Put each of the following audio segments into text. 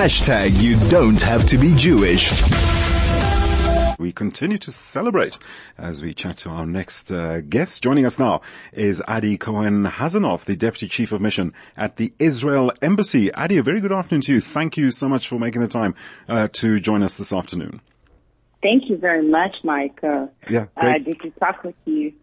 Hashtag you don't have to be Jewish. We continue to celebrate as we chat to our next uh, guest. Joining us now is Adi Cohen Hazanov, the Deputy Chief of Mission at the Israel Embassy. Adi, a very good afternoon to you. Thank you so much for making the time uh, to join us this afternoon. Thank you very much, Mike. Uh, yeah, great. good to talk with you.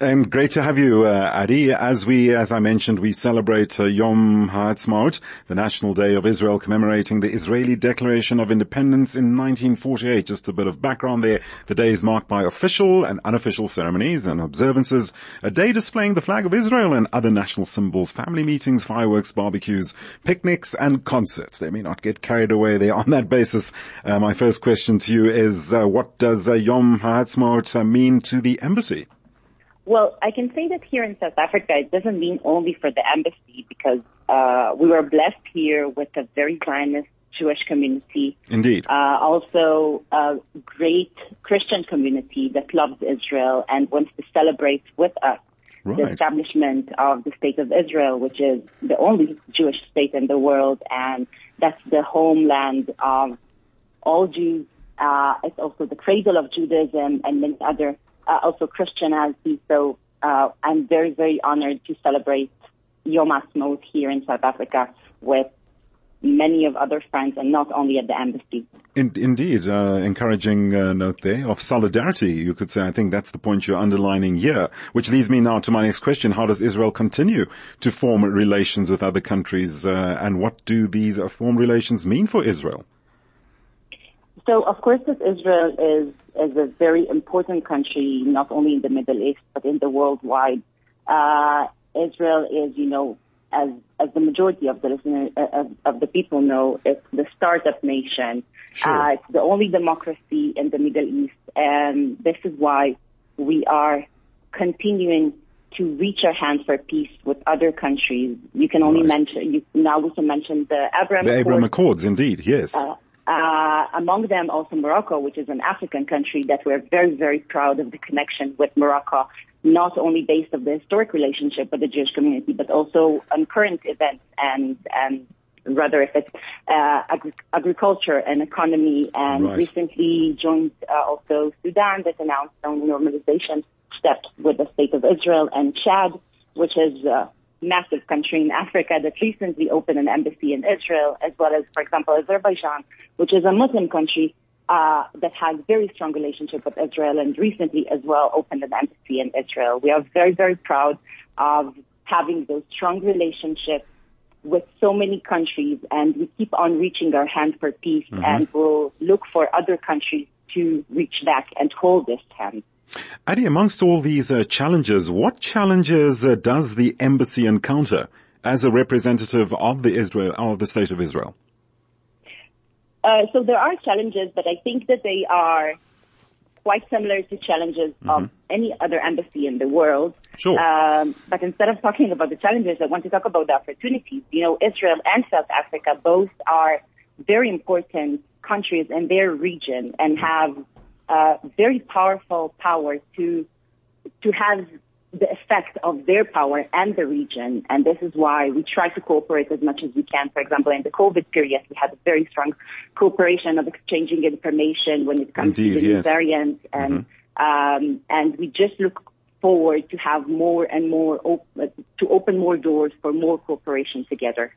And great to have you, uh, Adi. As we, as I mentioned, we celebrate uh, Yom Ha'atzmaut, the National Day of Israel, commemorating the Israeli Declaration of Independence in 1948. Just a bit of background there. The day is marked by official and unofficial ceremonies and observances. A day displaying the flag of Israel and other national symbols, family meetings, fireworks, barbecues, picnics, and concerts. They may not get carried away there on that basis. Uh, my first question to you is, uh, what does uh, Yom Ha'atzmaut uh, mean to the embassy? Well, I can say that here in South Africa, it doesn't mean only for the embassy because uh, we were blessed here with a very Zionist Jewish community. Indeed. Uh, also, a great Christian community that loves Israel and wants to celebrate with us right. the establishment of the State of Israel, which is the only Jewish state in the world, and that's the homeland of all Jews. Uh, it's also the cradle of Judaism and many other uh, also Christianity. So uh, I'm very, very honored to celebrate Yom Ha'atzmaut here in South Africa with many of other friends and not only at the embassy. In, indeed, uh, encouraging uh, note there of solidarity, you could say. I think that's the point you're underlining here, which leads me now to my next question. How does Israel continue to form relations with other countries, uh, and what do these uh, form relations mean for Israel? So, of course, Israel is is a very important country, not only in the Middle East but in the worldwide. Uh, Israel is, you know, as as the majority of the listener uh, of, of, the people know, it's the startup nation. Sure. Uh, it's the only democracy in the Middle East, and this is why we are continuing to reach our hand for peace with other countries. You can only right. mention you now we can mention the Abraham the Abraham Accords. Accords, indeed, yes. Uh, among them also Morocco, which is an African country that we're very, very proud of the connection with Morocco, not only based of the historic relationship with the Jewish community, but also on current events and, and rather if it's uh, agri- agriculture and economy. And Right. recently joined uh, also Sudan that announced some normalization steps with the state of Israel and Chad, which is a massive country in Africa that recently opened an embassy in Israel, as well as, for example, Azerbaijan, which is a Muslim country uh, that has very strong relationship with Israel and recently as well opened an embassy in Israel. We are very, very proud of having those strong relationships with so many countries and we keep on reaching our hand for peace and we'll look for other countries to reach back and hold this hand. Adi, amongst all these uh, challenges, what challenges uh, does the embassy encounter as a representative of the Israel, of the state of Israel? Uh, so there are challenges, but I think that they are quite similar to challenges of any other embassy in the world. Sure. Um, but instead of talking about the challenges, I want to talk about the opportunities. You know, Israel and South Africa both are very important countries in their region and have uh, very powerful power to to have the effect of their power and the region. And this is why we try to cooperate as much as we can. For example, in the COVID period, we had a very strong cooperation of exchanging information when it comes Indeed, to the yes. variants. And, um, and we just look forward to have more and more, op- to open more doors for more cooperation together.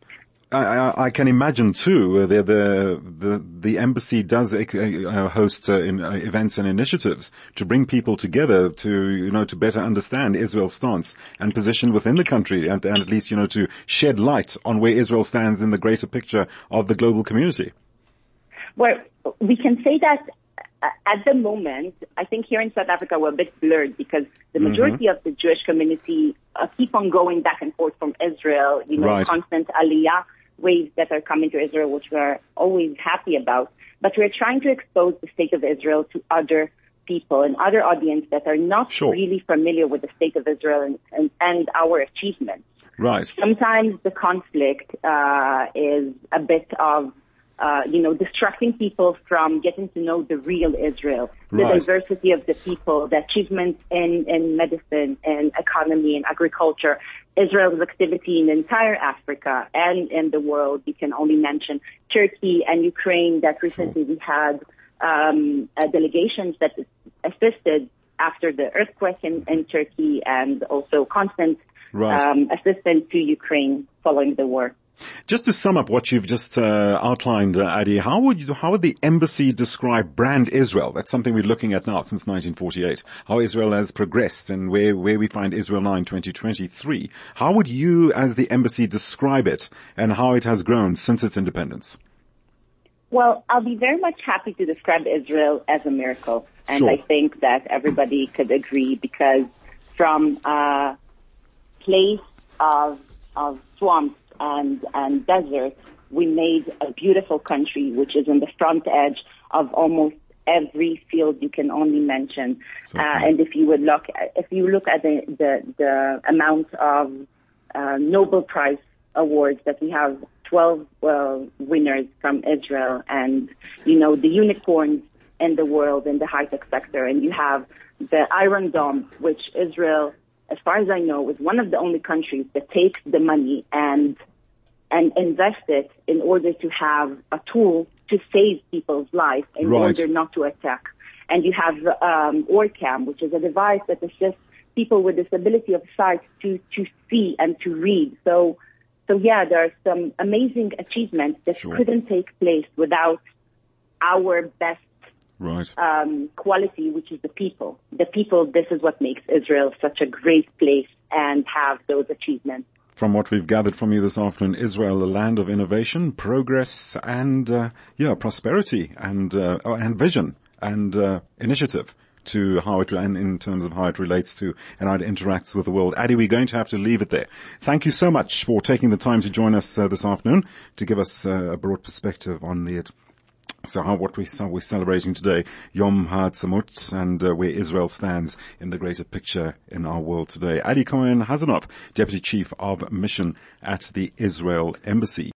I, I, I can imagine too. Uh, the, the the the embassy does uh, uh, host uh, in, uh, events and initiatives to bring people together to you know to better understand Israel's stance and position within the country, and, and at least you know to shed light on where Israel stands in the greater picture of the global community. Well, we can say that at the moment, I think here in South Africa we're a bit blurred because the majority of the Jewish community uh, keep on going back and forth from Israel. You know, Right. constant aliyah waves that are coming to Israel, which we're always happy about. But we're trying to expose the state of Israel to other people and other audience that are not Sure. really familiar with the state of Israel and, and, and our achievements Right. sometimes the conflict uh, is a bit of uh, you know, distracting people from getting to know the real Israel, the Right. diversity of the people, the achievements in, in medicine and economy and agriculture, Israel's activity in entire Africa and in the world. You can only mention Turkey and Ukraine that recently we had um, uh, delegations that assisted after the earthquake in, in Turkey and also constant Right. um, assistance to Ukraine following the war. Just to sum up what you've just uh, outlined, uh, Adi, how would you, how would the embassy describe brand Israel? That's something we're looking at now since 1948. How Israel has progressed and where where we find Israel now in 2023. How would you, as the embassy, describe it and how it has grown since its independence? Well, I'll be very much happy to describe Israel as a miracle. And Sure. I think that everybody could agree because from a place of, of swamps and, and deserts, we made a beautiful country which is in the front edge of almost every field you can only mention. So, uh, and if you would look, if you look at the, the, the amount of uh, Nobel Prize awards that we have 12 uh, winners from Israel and, you know, the unicorns in the world in the high-tech sector. And you have the Iron Dome, which Israel, as far as I know, is one of the only countries that takes the money and and invest it in order to have a tool to save people's lives in Right. order not to attack. And you have um, OrCam, which is a device that assists people with disability of sight to, to see and to read. So, so yeah, there are some amazing achievements that Sure. couldn't take place without our best Right. um, quality, which is the people. The people, this is what makes Israel such a great place and have those achievements. From what we've gathered from you this afternoon, Israel, a land of innovation, progress, and uh, yeah, prosperity, and uh, and vision, and uh, initiative to how it and in terms of how it relates to and how it interacts with the world. Adi, we're going to have to leave it there. Thank you so much for taking the time to join us uh, this afternoon to give us uh, a broad perspective on the so how what we we're celebrating today, Yom Ha'atzmaut, and uh, where Israel stands in the greater picture in our world today. Adi Cohen Hazanov, Deputy Chief of Mission at the Israel Embassy.